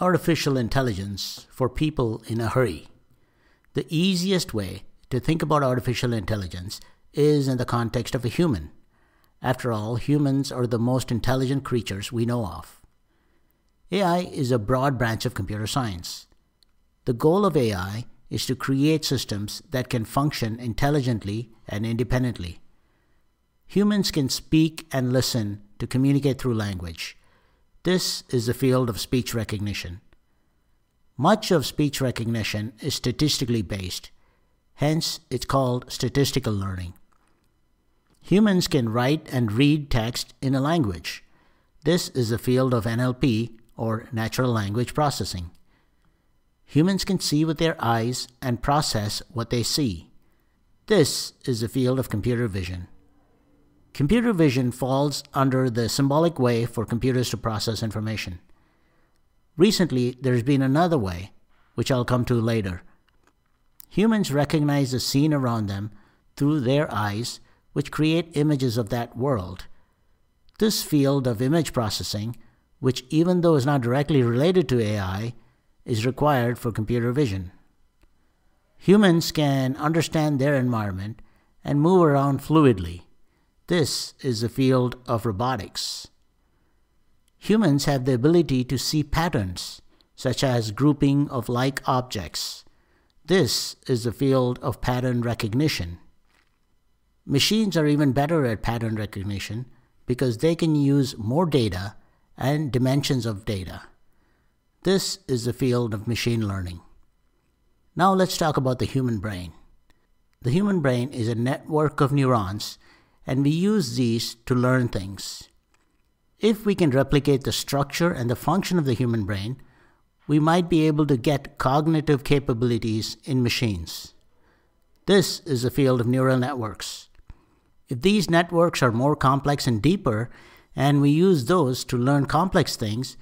Artificial intelligence for people in a hurry. The easiest way to think about artificial intelligence is in the context of a human. After all, humans are the most intelligent creatures we know of. AI is a broad branch of computer science. The goal of AI is to create systems that can function intelligently and independently. Humans can speak and listen to communicate through language. This is the field of speech recognition. Much of speech recognition is statistically based, hence, it's called statistical learning. Humans can write and read text in a language. This is the field of NLP, or natural language processing. Humans can see with their eyes and process what they see. This is the field of computer vision. Computer vision falls under the symbolic way for computers to process information. Recently, there's been another way, which I'll come to later. Humans recognize the scene around them through their eyes, which create images of that world. This field of image processing, which even though is not directly related to AI, is required for computer vision. Humans can understand their environment and move around fluidly. This is the field of robotics. Humans have the ability to see patterns, such as grouping of like objects. This is the field of pattern recognition. Machines are even better at pattern recognition because they can use more data and dimensions of data. This is the field of machine learning. Now let's talk about the human brain. The human brain is a network of neurons and we use these to learn things. If we can replicate the structure and the function of the human brain, we might be able to get cognitive capabilities in machines. This is the field of neural networks. If these networks are more complex and deeper, and we use those to learn complex things,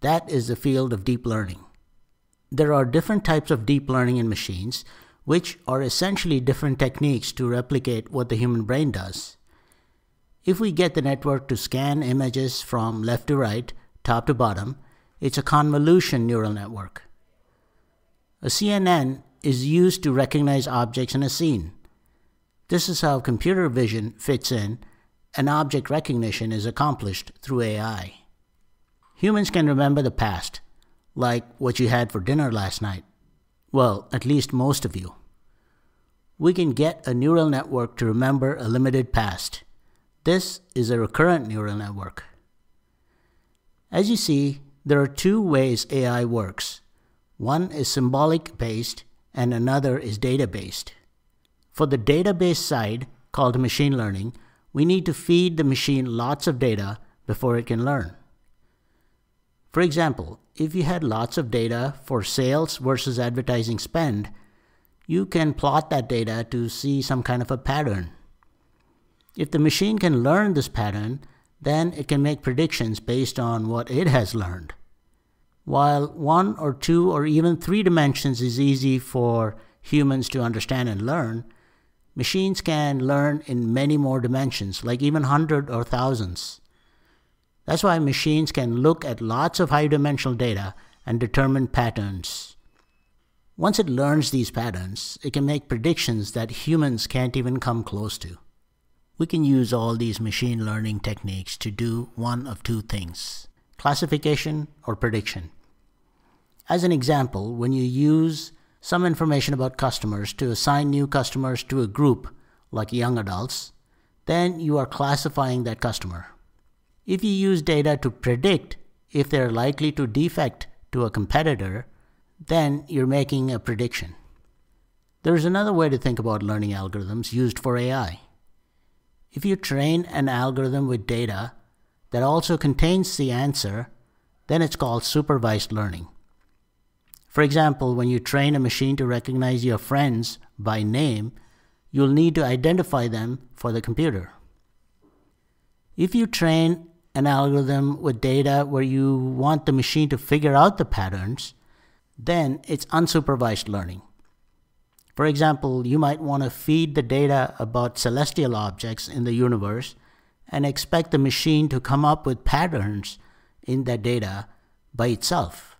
that is the field of deep learning. There are different types of deep learning in machines, which are essentially different techniques to replicate what the human brain does. If we get the network to scan images from left to right, top to bottom, it's a convolution neural network. A CNN is used to recognize objects in a scene. This is how computer vision fits in, and object recognition is accomplished through AI. Humans can remember the past, like what you had for dinner last night. Well, at least most of you. We can get a neural network to remember a limited past. This is a recurrent neural network. As you see, there are two ways AI works. One is symbolic based and another is data based. For the database side, called machine learning, we need to feed the machine lots of data before it can learn. For example, if you had lots of data for sales versus advertising spend, you can plot that data to see some kind of a pattern. If the machine can learn this pattern, then it can make predictions based on what it has learned. While one or two or even three dimensions is easy for humans to understand and learn, machines can learn in many more dimensions, like even hundred or thousands. That's why machines can look at lots of high dimensional data and determine patterns. Once it learns these patterns, it can make predictions that humans can't even come close to. We can use all these machine learning techniques to do one of two things classification or prediction. As an example, when you use some information about customers to assign new customers to a group, like young adults, then you are classifying that customer. If you use data to predict if they're likely to defect to a competitor, then you're making a prediction. There's another way to think about learning algorithms used for AI. If you train an algorithm with data that also contains the answer, then it's called supervised learning. For example, when you train a machine to recognize your friends by name, you'll need to identify them for the computer. If you train an algorithm with data where you want the machine to figure out the patterns, then it's unsupervised learning. For example, you might want to feed the data about celestial objects in the universe and expect the machine to come up with patterns in that data by itself.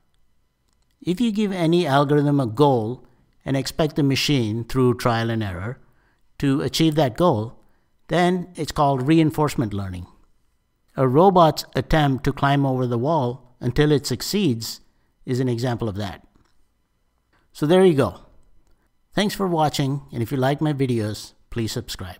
If you give any algorithm a goal and expect the machine, through trial and error, to achieve that goal, then it's called reinforcement learning. A robot's attempt to climb over the wall until it succeeds is an example of that. So there you go. Thanks for watching, and if you like my videos, please subscribe.